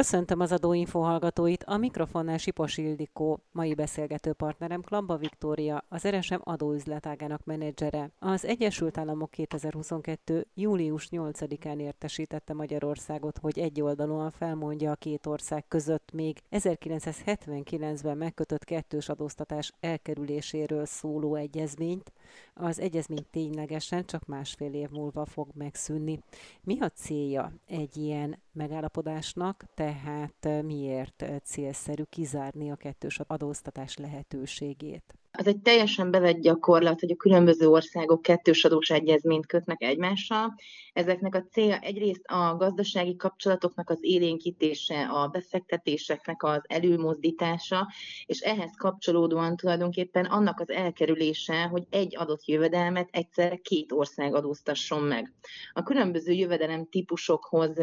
Köszöntöm az adóinfo hallgatóit, a mikrofonnál Sipos Ildikó, mai beszélgető partnerem Klamba Viktória, az RSM adóüzletágának menedzsere. Az Egyesült Államok 2022. július 8-án értesítette Magyarországot, hogy egyoldalúan felmondja a két ország között még 1979-ben megkötött kettős adóztatás elkerüléséről szóló egyezményt. Az egyezmény ténylegesen csak másfél év múlva fog megszűnni. Mi a célja egy ilyen megállapodásnak, tehát miért célszerű kizárni a kettős adóztatás lehetőségét? Az egy teljesen bevett gyakorlat, hogy a különböző országok kettős adós egyezményt kötnek egymással. Ezeknek a célja egyrészt a gazdasági kapcsolatoknak az élénkítése, a befektetéseknek az előmozdítása, és ehhez kapcsolódóan tulajdonképpen annak az elkerülése, hogy egy adott jövedelmet egyszerre két ország adóztasson meg. A különböző jövedelem típusokhoz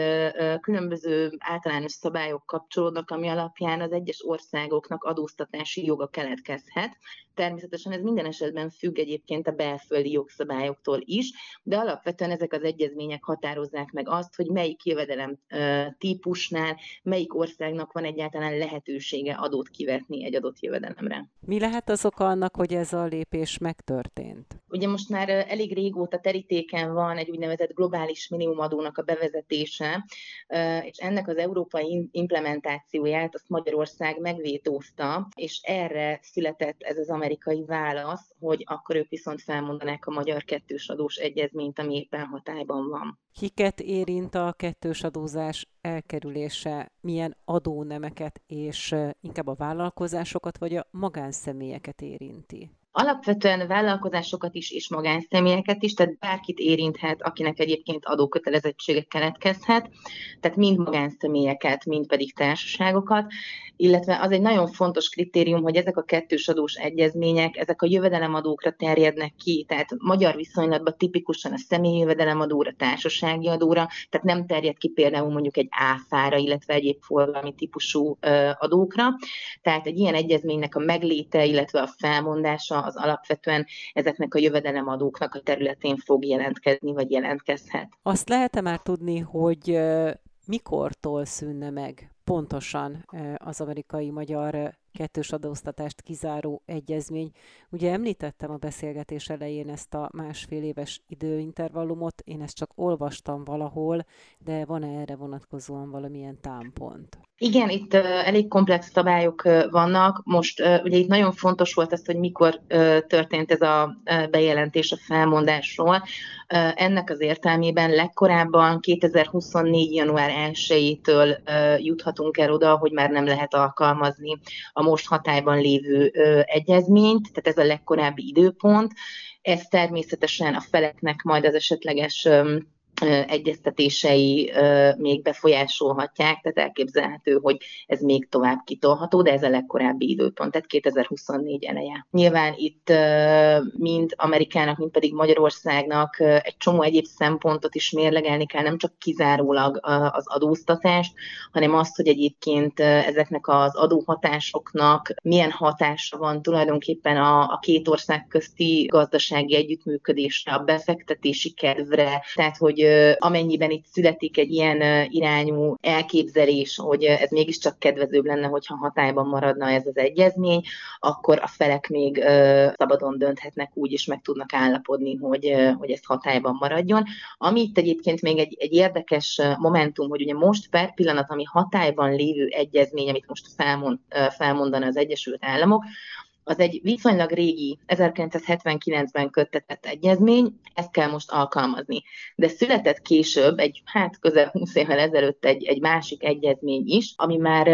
különböző általános szabályok kapcsolódnak, ami alapján az egyes országoknak adóztatási joga keletkezhet Természetesen ez minden esetben függ egyébként a belföldi jogszabályoktól is, de alapvetően ezek az egyezmények határozzák meg azt, hogy melyik jövedelem típusnál, melyik országnak van egyáltalán lehetősége adót kivetni egy adott jövedelemre. Mi lehet az oka annak, hogy ez a lépés megtörtént? Ugye most már elég régóta terítéken van egy úgynevezett globális minimumadónak a bevezetése, és ennek az európai implementációját azt Magyarország megvétózta, és erre született ez az amerikai válasz, hogy akkor ők viszont felmondanák a magyar kettős adós egyezményt, ami éppen hatályban van. Kiket érint a kettős adózás elkerülése, milyen adónemeket és inkább a vállalkozásokat vagy a magánszemélyeket érinti? Alapvetően vállalkozásokat is és magánszemélyeket is, tehát bárkit érinthet, akinek egyébként adókötelezettsége keletkezhet, tehát mind magánszemélyeket, mind pedig társaságokat, illetve az egy nagyon fontos kritérium, hogy ezek a kettős adós egyezmények, ezek a jövedelemadókra terjednek ki, tehát magyar viszonylatban tipikusan a személyi jövedelemadóra, társasági adóra, tehát nem terjed ki például mondjuk egy áfára, illetve egyéb forgalmi típusú adókra. Tehát egy ilyen egyezménynek a megléte, illetve a felmondása az alapvetően ezeknek a jövedelemadóknak a területén fog jelentkezni, vagy jelentkezhet. Azt lehet-e már tudni, hogy mikortól szűnne meg pontosan az amerikai-magyar kettős adóztatást kizáró egyezmény. Ugye említettem a beszélgetés elején ezt a másfél éves időintervallumot, én ezt csak olvastam valahol, de van-e erre vonatkozóan valamilyen támpont? Igen, itt elég komplex szabályok vannak. Most ugye itt nagyon fontos volt az, hogy mikor történt ez a bejelentés a felmondásról. Ennek az értelmében legkorábban 2024. január 1-től uh, juthatunk el oda, hogy már nem lehet alkalmazni a most hatályban lévő egyezményt, tehát ez a legkorábbi időpont. Ez természetesen a feleknek majd az esetleges egyeztetései még befolyásolhatják, tehát elképzelhető, hogy ez még tovább kitolható, de ez a legkorábbi időpont, tehát 2024 eleje. Nyilván itt mind Amerikának, mind pedig Magyarországnak egy csomó egyéb szempontot is mérlegelni kell, nem csak kizárólag az adóztatást, hanem azt, hogy egyébként ezeknek az adóhatásoknak milyen hatása van tulajdonképpen a, két ország közti gazdasági együttműködésre, a befektetési kedvre, tehát hogy amennyiben itt születik egy ilyen irányú elképzelés, hogy ez mégiscsak kedvezőbb lenne, hogyha hatályban maradna ez az egyezmény, akkor a felek még szabadon dönthetnek úgy, és meg tudnak állapodni, hogy, hogy ez hatályban maradjon. Ami itt egyébként még egy, egy érdekes momentum, hogy ugye most per pillanat, ami hatályban lévő egyezmény, amit most felmond, felmondana az Egyesült Államok, az egy viszonylag régi 1979-ben köttetett egyezmény, ezt kell most alkalmazni. De született később, egy hát közel 20 évvel ezelőtt egy, egy másik egyezmény is, ami már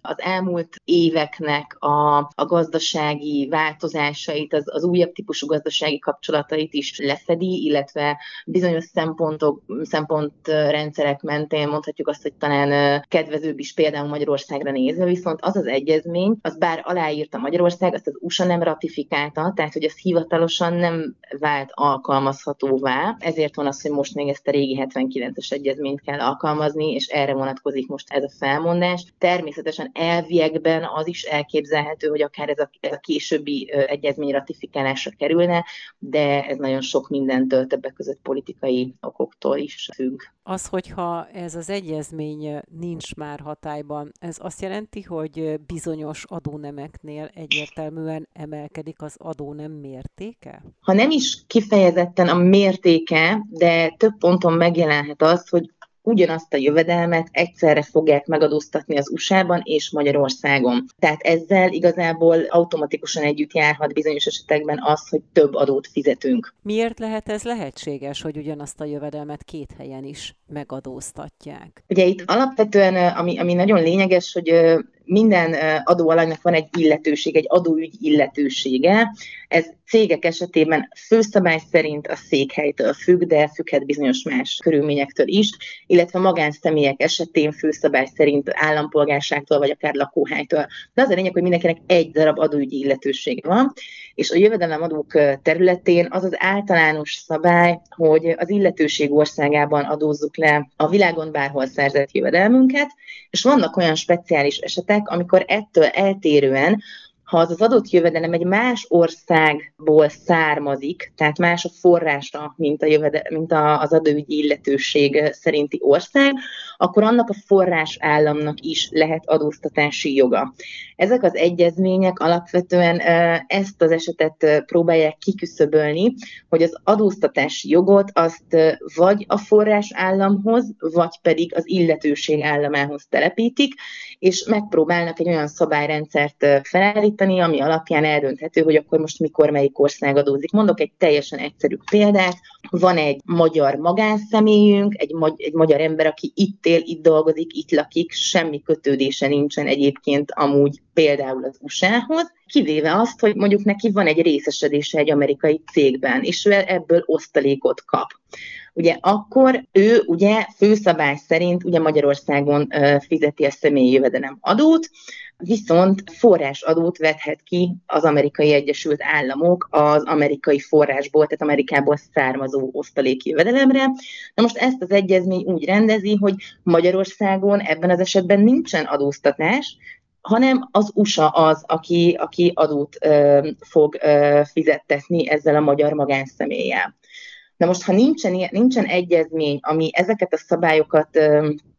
az elmúlt éveknek a, a gazdasági változásait, az, az újabb típusú gazdasági kapcsolatait is lefedi, illetve bizonyos szempontok, szempontrendszerek mentén mondhatjuk azt, hogy talán kedvezőbb is például Magyarországra nézve, viszont az az egyezmény, az bár aláírta Magyarország, azt az az USA nem ratifikálta, tehát hogy ez hivatalosan nem vált alkalmazhatóvá, ezért van az, hogy most még ezt a régi 79-es egyezményt kell alkalmazni, és erre vonatkozik most ez a felmondás. Természetesen elviekben az is elképzelhető, hogy akár ez a, ez a későbbi egyezmény ratifikálásra kerülne, de ez nagyon sok mindentől, többek között politikai okoktól is függ. Az, hogyha ez az egyezmény nincs már hatályban, ez azt jelenti, hogy bizonyos adónemeknél egyértelműen emelkedik az adónem mértéke? Ha nem is kifejezetten a mértéke, de több ponton megjelenhet az, hogy ugyanazt a jövedelmet egyszerre fogják megadóztatni az USA-ban és Magyarországon. Tehát ezzel igazából automatikusan együtt járhat bizonyos esetekben az, hogy több adót fizetünk. Miért lehet ez lehetséges, hogy ugyanazt a jövedelmet két helyen is megadóztatják? Ugye itt alapvetően, ami, ami nagyon lényeges, hogy minden adóalanynak van egy illetőség, egy adóügy illetősége. Ez cégek esetében főszabály szerint a székhelytől függ, de függhet bizonyos más körülményektől is, illetve magánszemélyek esetén főszabály szerint állampolgárságtól vagy akár lakóhelytől. De az a lényeg, hogy mindenkinek egy darab adóügyi illetősége van, és a jövedelemadók területén az az általános szabály, hogy az illetőség országában adózzuk le a világon bárhol szerzett jövedelmünket, és vannak olyan speciális esetek, amikor ettől eltérően ha az az adott jövedelem egy más országból származik, tehát más a forrása, mint, a jövede, mint a, az adóügyi illetőség szerinti ország, akkor annak a forrás államnak is lehet adóztatási joga. Ezek az egyezmények alapvetően ezt az esetet próbálják kiküszöbölni, hogy az adóztatási jogot azt vagy a forrás államhoz, vagy pedig az illetőség államához telepítik, és megpróbálnak egy olyan szabályrendszert felállítani, ami alapján eldönthető, hogy akkor most mikor melyik ország adózik. Mondok egy teljesen egyszerű példát. Van egy magyar magánszemélyünk, egy, magy- egy magyar ember, aki itt él, itt dolgozik, itt lakik, semmi kötődése nincsen egyébként amúgy például az USA-hoz, kivéve azt, hogy mondjuk neki van egy részesedése egy amerikai cégben, és ő ebből osztalékot kap ugye akkor ő ugye főszabály szerint ugye Magyarországon fizeti a személyi jövedelem adót, viszont forrásadót vethet ki az amerikai Egyesült Államok az amerikai forrásból, tehát Amerikából származó osztaléki jövedelemre. Na most ezt az egyezmény úgy rendezi, hogy Magyarországon ebben az esetben nincsen adóztatás, hanem az USA az, aki, aki adót ö, fog ö, fizettetni ezzel a magyar magánszemélyel. Na most, ha nincsen, nincsen egyezmény, ami ezeket a szabályokat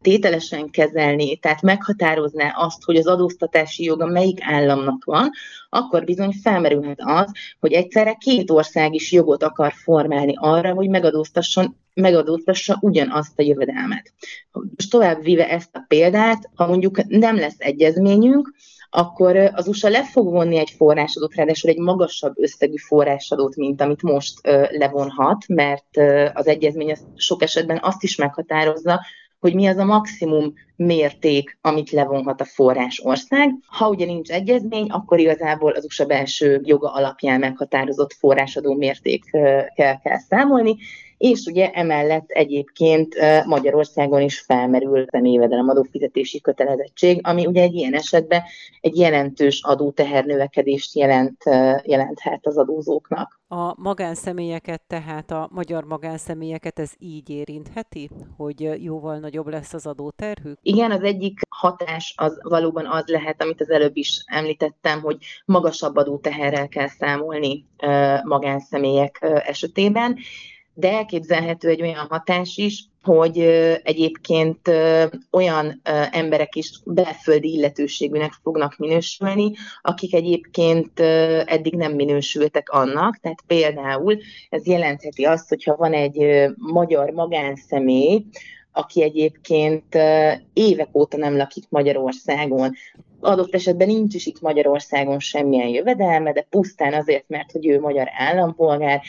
tételesen kezelni, tehát meghatározná azt, hogy az adóztatási joga melyik államnak van, akkor bizony felmerülhet az, hogy egyszerre két ország is jogot akar formálni arra, hogy megadóztasson megadóztassa ugyanazt a jövedelmet. Most tovább vive ezt a példát, ha mondjuk nem lesz egyezményünk, akkor az USA le fog vonni egy forrásadót, ráadásul egy magasabb összegű forrásadót, mint amit most levonhat, mert az egyezmény sok esetben azt is meghatározza, hogy mi az a maximum mérték, amit levonhat a forrás ország. Ha ugye nincs egyezmény, akkor igazából az USA belső joga alapján meghatározott forrásadó mértékkel kell számolni, és ugye emellett egyébként Magyarországon is felmerül a adófizetési kötelezettség, ami ugye egy ilyen esetben egy jelentős adótehernövekedést jelent, jelenthet az adózóknak. A magánszemélyeket, tehát a magyar magánszemélyeket ez így érintheti, hogy jóval nagyobb lesz az adóterhük? Igen, az egyik hatás az valóban az lehet, amit az előbb is említettem, hogy magasabb adóteherrel kell számolni magánszemélyek esetében de elképzelhető egy olyan hatás is, hogy egyébként olyan emberek is belföldi illetőségűnek fognak minősülni, akik egyébként eddig nem minősültek annak. Tehát például ez jelentheti azt, hogyha van egy magyar magánszemély, aki egyébként évek óta nem lakik Magyarországon, adott esetben nincs is itt Magyarországon semmilyen jövedelme, de pusztán azért, mert hogy ő magyar állampolgár,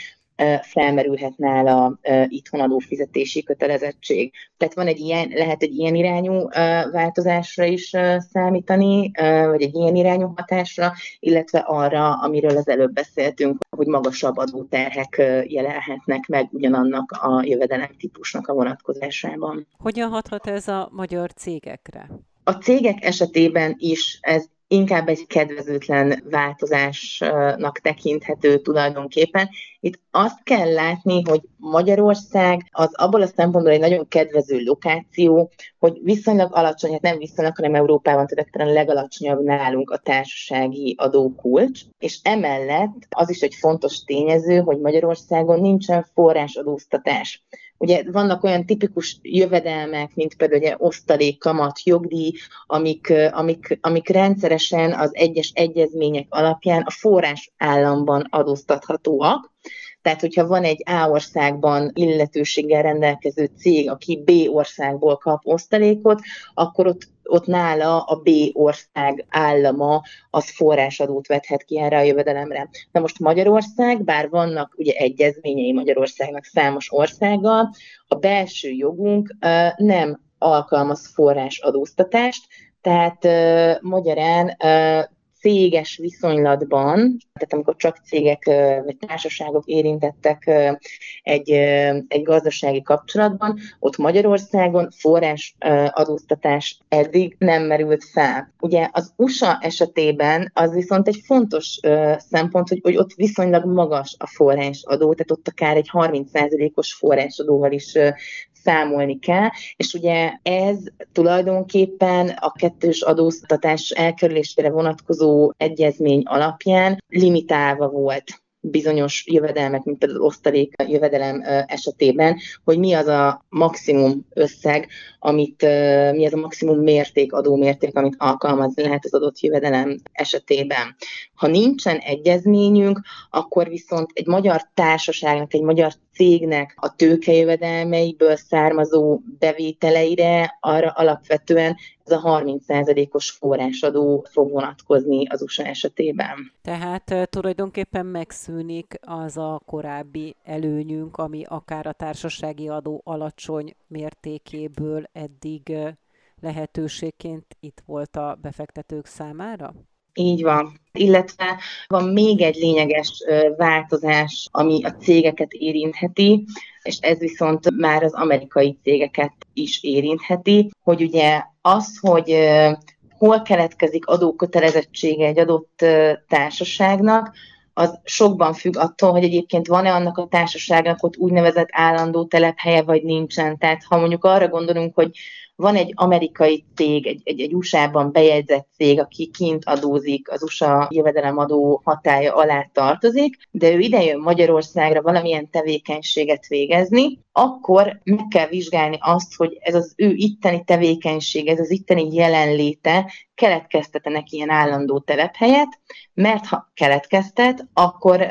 felmerülhet nála itthon adófizetési kötelezettség. Tehát van egy ilyen, lehet egy ilyen irányú változásra is számítani, vagy egy ilyen irányú hatásra, illetve arra, amiről az előbb beszéltünk, hogy magasabb adóterhek jelenhetnek meg ugyanannak a jövedelem típusnak a vonatkozásában. Hogyan hathat ez a magyar cégekre? A cégek esetében is ez inkább egy kedvezőtlen változásnak tekinthető tulajdonképpen. Itt azt kell látni, hogy Magyarország az abból a szempontból egy nagyon kedvező lokáció, hogy viszonylag alacsony, hát nem viszonylag, hanem Európában tehát a legalacsonyabb nálunk a társasági adókulcs, és emellett az is egy fontos tényező, hogy Magyarországon nincsen forrásadóztatás. Ugye vannak olyan tipikus jövedelmek, mint például ugye osztalék, kamat, jogdíj, amik, amik, amik rendszeresen az egyes egyezmények alapján a forrás államban adóztathatóak. Tehát, hogyha van egy A országban illetőséggel rendelkező cég, aki B országból kap osztalékot, akkor ott ott nála a B ország állama az forrásadót vethet ki erre a jövedelemre. Na most Magyarország, bár vannak ugye egyezményei Magyarországnak számos országgal, a belső jogunk nem alkalmaz forrásadóztatást, tehát magyarán céges viszonylatban, tehát amikor csak cégek vagy társaságok érintettek egy, egy gazdasági kapcsolatban, ott Magyarországon forrás adóztatás eddig nem merült fel. Ugye az USA esetében az viszont egy fontos szempont, hogy, hogy ott viszonylag magas a forrásadó, tehát ott akár egy 30%-os forrásadóval is számolni kell, és ugye ez tulajdonképpen a kettős adóztatás elkerülésére vonatkozó egyezmény alapján limitálva volt bizonyos jövedelmek, mint például osztalék jövedelem esetében, hogy mi az a maximum összeg, amit, mi az a maximum mérték, adómérték, amit alkalmazni lehet az adott jövedelem esetében. Ha nincsen egyezményünk, akkor viszont egy magyar társaságnak, egy magyar cégnek a tőkejövedelmeiből származó bevételeire arra alapvetően ez a 30%-os forrásadó fog vonatkozni az USA esetében. Tehát tulajdonképpen megszűnik az a korábbi előnyünk, ami akár a társasági adó alacsony mértékéből eddig lehetőségként itt volt a befektetők számára? Így van. Illetve van még egy lényeges változás, ami a cégeket érintheti, és ez viszont már az amerikai cégeket is érintheti, hogy ugye az, hogy hol keletkezik adókötelezettsége egy adott társaságnak, az sokban függ attól, hogy egyébként van-e annak a társaságnak ott úgynevezett állandó telephelye, vagy nincsen. Tehát ha mondjuk arra gondolunk, hogy van egy amerikai cég, egy, egy, egy USA-ban bejegyzett cég, aki kint adózik, az USA jövedelemadó hatája alá tartozik, de ő idejön Magyarországra valamilyen tevékenységet végezni, akkor meg kell vizsgálni azt, hogy ez az ő itteni tevékenység, ez az itteni jelenléte keletkeztete neki ilyen állandó telephelyet, mert ha keletkeztet, akkor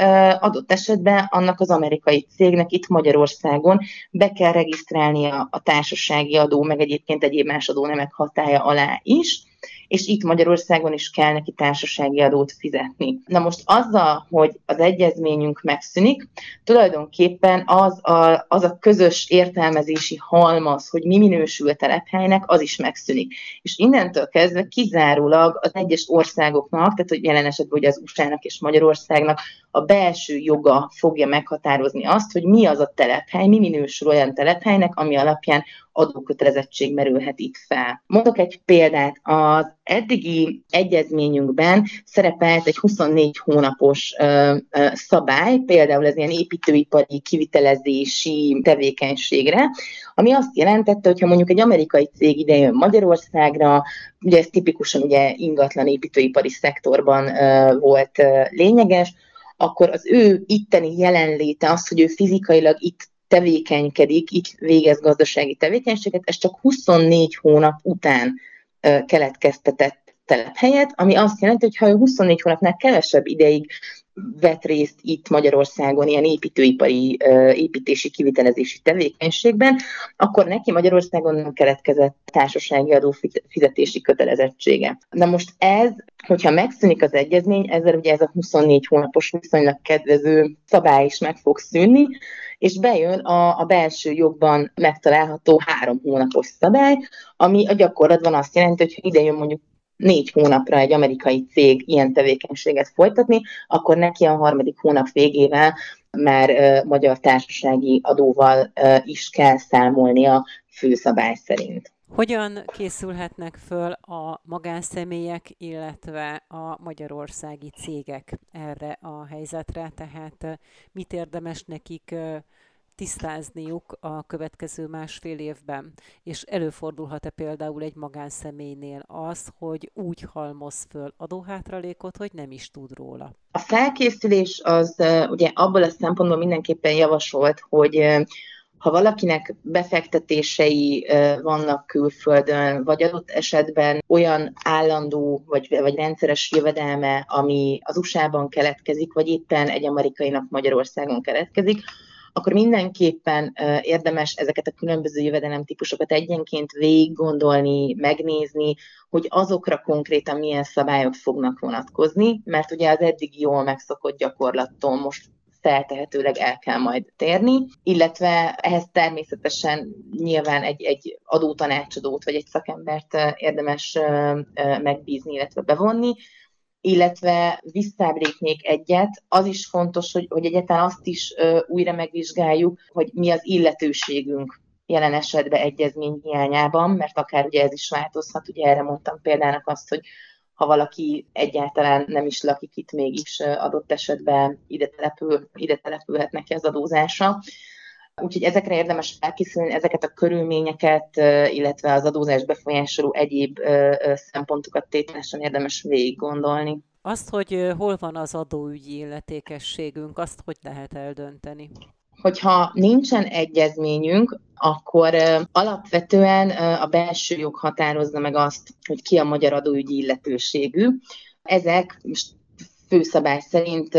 adott esetben annak az amerikai cégnek itt Magyarországon be kell regisztrálnia a társasági adó, meg egyébként egyéb más adónemek hatája alá is, és itt Magyarországon is kell neki társasági adót fizetni. Na most azzal, hogy az egyezményünk megszűnik, tulajdonképpen az a, az a közös értelmezési halmaz, hogy mi minősül telephelynek, az is megszűnik. És innentől kezdve kizárólag az egyes országoknak, tehát hogy jelen esetben ugye az USA-nak és Magyarországnak a belső joga fogja meghatározni azt, hogy mi az a telephely, mi minősül olyan telephelynek, ami alapján adókötelezettség merülhet itt fel. Mondok egy példát. Az eddigi egyezményünkben szerepelt egy 24 hónapos ö, ö, szabály, például ez ilyen építőipari kivitelezési tevékenységre, ami azt jelentette, hogy ha mondjuk egy amerikai cég idejön Magyarországra, ugye ez tipikusan ugye ingatlan építőipari szektorban ö, volt ö, lényeges, akkor az ő itteni jelenléte, az, hogy ő fizikailag itt tevékenykedik, itt végez gazdasági tevékenységet, ez csak 24 hónap után keletkeztetett telephelyet, ami azt jelenti, hogy ha ő 24 hónapnál kevesebb ideig vett részt itt Magyarországon ilyen építőipari, építési, kivitelezési tevékenységben, akkor neki Magyarországon nem keletkezett társasági adó fizetési kötelezettsége. Na most ez, hogyha megszűnik az egyezmény, ezzel ugye ez a 24 hónapos viszonylag kedvező szabály is meg fog szűnni, és bejön a, a belső jogban megtalálható három hónapos szabály, ami a gyakorlatban azt jelenti, hogy ide jön mondjuk négy hónapra egy amerikai cég ilyen tevékenységet folytatni, akkor neki a harmadik hónap végével már uh, magyar társasági adóval uh, is kell számolnia főszabály szerint. Hogyan készülhetnek föl a magánszemélyek, illetve a magyarországi cégek erre a helyzetre? Tehát mit érdemes nekik tisztázniuk a következő másfél évben? És előfordulhat-e például egy magánszemélynél az, hogy úgy halmoz föl adóhátralékot, hogy nem is tud róla? A felkészülés az ugye abból a szempontból mindenképpen javasolt, hogy ha valakinek befektetései vannak külföldön, vagy adott esetben olyan állandó vagy, vagy rendszeres jövedelme, ami az USA-ban keletkezik, vagy éppen egy amerikainak Magyarországon keletkezik, akkor mindenképpen érdemes ezeket a különböző jövedelemtípusokat egyenként végig gondolni, megnézni, hogy azokra konkrétan milyen szabályok fognak vonatkozni, mert ugye az eddig jól megszokott gyakorlattól most feltehetőleg el kell majd térni, illetve ehhez természetesen nyilván egy, egy adótanácsadót vagy egy szakembert érdemes megbízni, illetve bevonni, illetve visszábléknék egyet, az is fontos, hogy, hogy egyáltalán azt is újra megvizsgáljuk, hogy mi az illetőségünk jelen esetben egyezmény hiányában, mert akár ugye ez is változhat, ugye erre mondtam példának azt, hogy ha valaki egyáltalán nem is lakik itt, mégis adott esetben ide, települ, ide települhet neki az adózása. Úgyhogy ezekre érdemes elkészülni, ezeket a körülményeket, illetve az adózás befolyásoló egyéb szempontokat tételesen érdemes végig gondolni. Azt, hogy hol van az adóügyi illetékességünk, azt hogy lehet eldönteni? Hogyha nincsen egyezményünk, akkor alapvetően a belső jog határozza meg azt, hogy ki a magyar adóügyi illetőségű. Ezek most főszabály szerint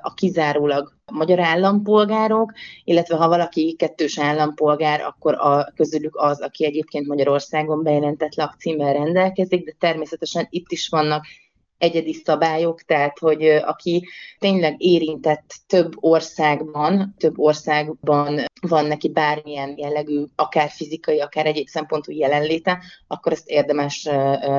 a kizárólag magyar állampolgárok, illetve ha valaki kettős állampolgár, akkor a közülük az, aki egyébként Magyarországon bejelentett lakcímmel rendelkezik, de természetesen itt is vannak egyedi szabályok, tehát hogy aki tényleg érintett több országban, több országban van neki bármilyen jellegű, akár fizikai, akár egyéb szempontú jelenléte, akkor ezt érdemes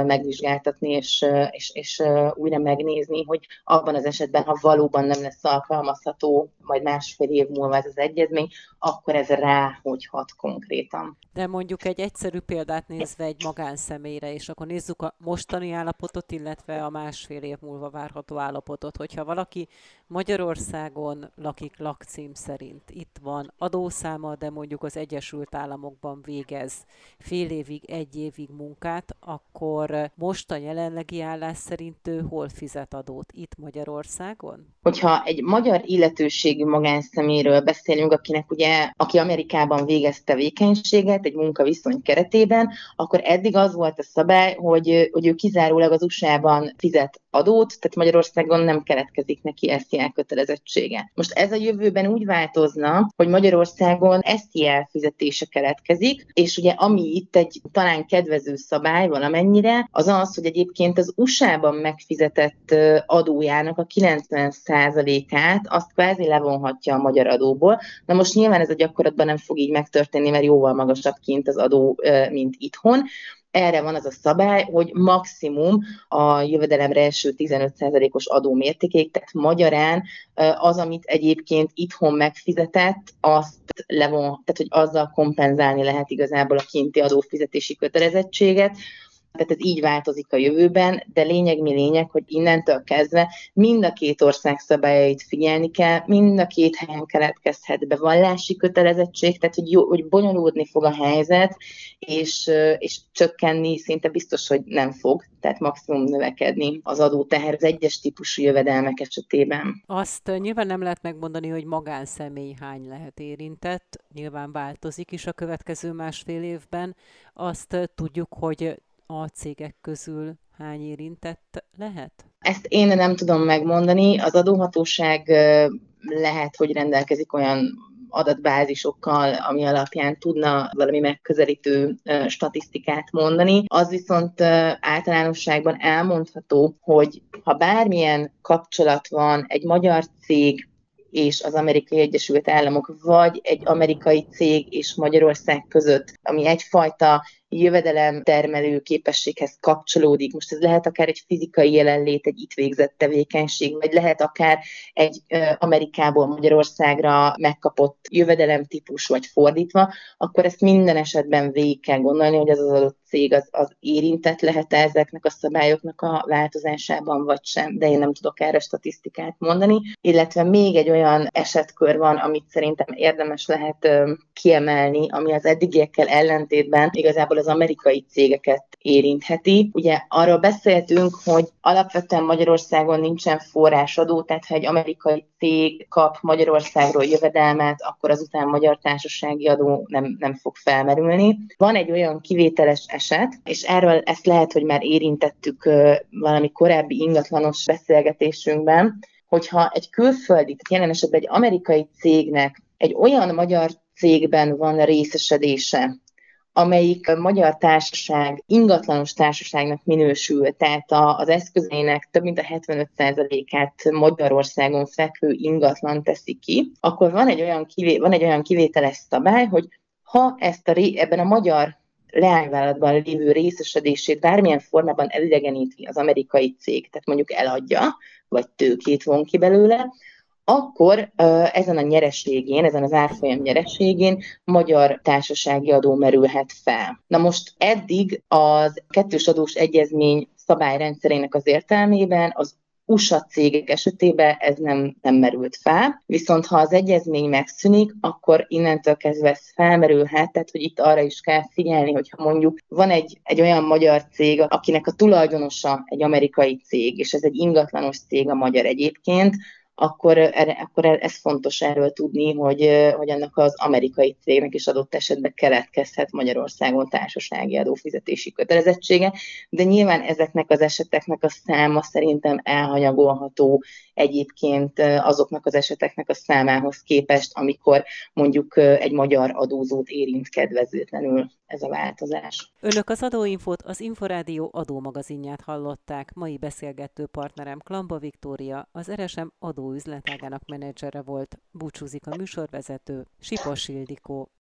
megvizsgáltatni, és, és, és újra megnézni, hogy abban az esetben, ha valóban nem lesz alkalmazható, majd másfél év múlva ez az egyezmény, akkor ez rá hogy hat konkrétan. De mondjuk egy egyszerű példát nézve egy magánszemélyre, és akkor nézzük a mostani állapotot, illetve a másfél év múlva várható állapotot. Hogyha valaki Magyarországon lakik lakcím szerint, itt van adószáma, de mondjuk az Egyesült Államokban végez fél évig, egy évig munkát, akkor most a jelenlegi állás szerint ő hol fizet adót? Itt Magyarországon? Hogyha egy magyar illetőségű magánszeméről beszélünk, akinek ugye, aki Amerikában végez tevékenységet egy munkaviszony keretében, akkor eddig az volt a szabály, hogy, hogy ő kizárólag az USA-ban fizet adót, tehát Magyarországon nem keletkezik neki SZIA kötelezettsége. Most ez a jövőben úgy változna, hogy Magyarországon SZIA fizetése keletkezik, és ugye ami itt egy talán kedvező szabály valamennyire, az az, hogy egyébként az USA-ban megfizetett adójának a 90%-át azt kvázi levonhatja a magyar adóból. Na most nyilván ez a gyakorlatban nem fog így megtörténni, mert jóval magasabb kint az adó, mint itthon, erre van az a szabály, hogy maximum a jövedelemre első 15%-os adó mértékéig, tehát magyarán az, amit egyébként itthon megfizetett, azt levon, tehát hogy azzal kompenzálni lehet igazából a kinti adófizetési kötelezettséget, tehát ez így változik a jövőben, de lényeg mi lényeg, hogy innentől kezdve mind a két ország szabályait figyelni kell, mind a két helyen keletkezhet bevallási kötelezettség, tehát hogy, jó, hogy bonyolódni fog a helyzet, és, és csökkenni szinte biztos, hogy nem fog, tehát maximum növekedni az adóteher az egyes típusú jövedelmek esetében. Azt nyilván nem lehet megmondani, hogy magánszemély hány lehet érintett, nyilván változik is a következő másfél évben. Azt tudjuk, hogy a cégek közül hány érintett lehet? Ezt én nem tudom megmondani. Az adóhatóság lehet, hogy rendelkezik olyan adatbázisokkal, ami alapján tudna valami megközelítő statisztikát mondani. Az viszont általánosságban elmondható, hogy ha bármilyen kapcsolat van egy magyar cég és az Amerikai Egyesült Államok, vagy egy amerikai cég és Magyarország között, ami egyfajta jövedelem termelő képességhez kapcsolódik. Most ez lehet akár egy fizikai jelenlét, egy itt végzett tevékenység, vagy lehet akár egy Amerikából Magyarországra megkapott jövedelem típus, vagy fordítva, akkor ezt minden esetben végig kell gondolni, hogy az az adott cég az, az érintett lehet -e ezeknek a szabályoknak a változásában, vagy sem, de én nem tudok erre statisztikát mondani. Illetve még egy olyan esetkör van, amit szerintem érdemes lehet kiemelni, ami az eddigiekkel ellentétben igazából az amerikai cégeket érintheti. Ugye arról beszéltünk, hogy alapvetően Magyarországon nincsen forrásadó, tehát ha egy amerikai cég kap Magyarországról jövedelmet, akkor azután magyar társasági adó nem, nem fog felmerülni. Van egy olyan kivételes eset, és erről ezt lehet, hogy már érintettük valami korábbi ingatlanos beszélgetésünkben, hogyha egy külföldi, tehát jelen esetben egy amerikai cégnek egy olyan magyar cégben van részesedése, amelyik magyar társaság ingatlanos társaságnak minősül, tehát az eszközeinek több mint a 75%-át Magyarországon fekvő ingatlan teszi ki, akkor van egy olyan, kivé, van egy olyan kivételes szabály, hogy ha ezt a, ebben a magyar leányvállalatban lévő részesedését bármilyen formában elidegeníti az amerikai cég, tehát mondjuk eladja, vagy tőkét von ki belőle, akkor ezen a nyereségén, ezen az árfolyam nyereségén magyar társasági adó merülhet fel. Na most eddig az kettős adós egyezmény szabályrendszerének az értelmében az USA cégek esetében ez nem, nem merült fel, viszont ha az egyezmény megszűnik, akkor innentől kezdve ez felmerülhet, tehát hogy itt arra is kell figyelni, hogyha mondjuk van egy, egy olyan magyar cég, akinek a tulajdonosa egy amerikai cég, és ez egy ingatlanos cég a magyar egyébként, akkor, akkor ez fontos erről tudni, hogy, hogy annak az amerikai cégnek is adott esetben keletkezhet Magyarországon társasági adófizetési kötelezettsége, de nyilván ezeknek az eseteknek a száma szerintem elhanyagolható egyébként azoknak az eseteknek a számához képest, amikor mondjuk egy magyar adózót érint kedvezőtlenül ez a változás. Önök az adóinfót az Inforádió adómagazinját hallották. Mai beszélgető partnerem Klamba Viktória, az RSM adóüzletágának menedzsere volt. Búcsúzik a műsorvezető, Sipos Ildikó.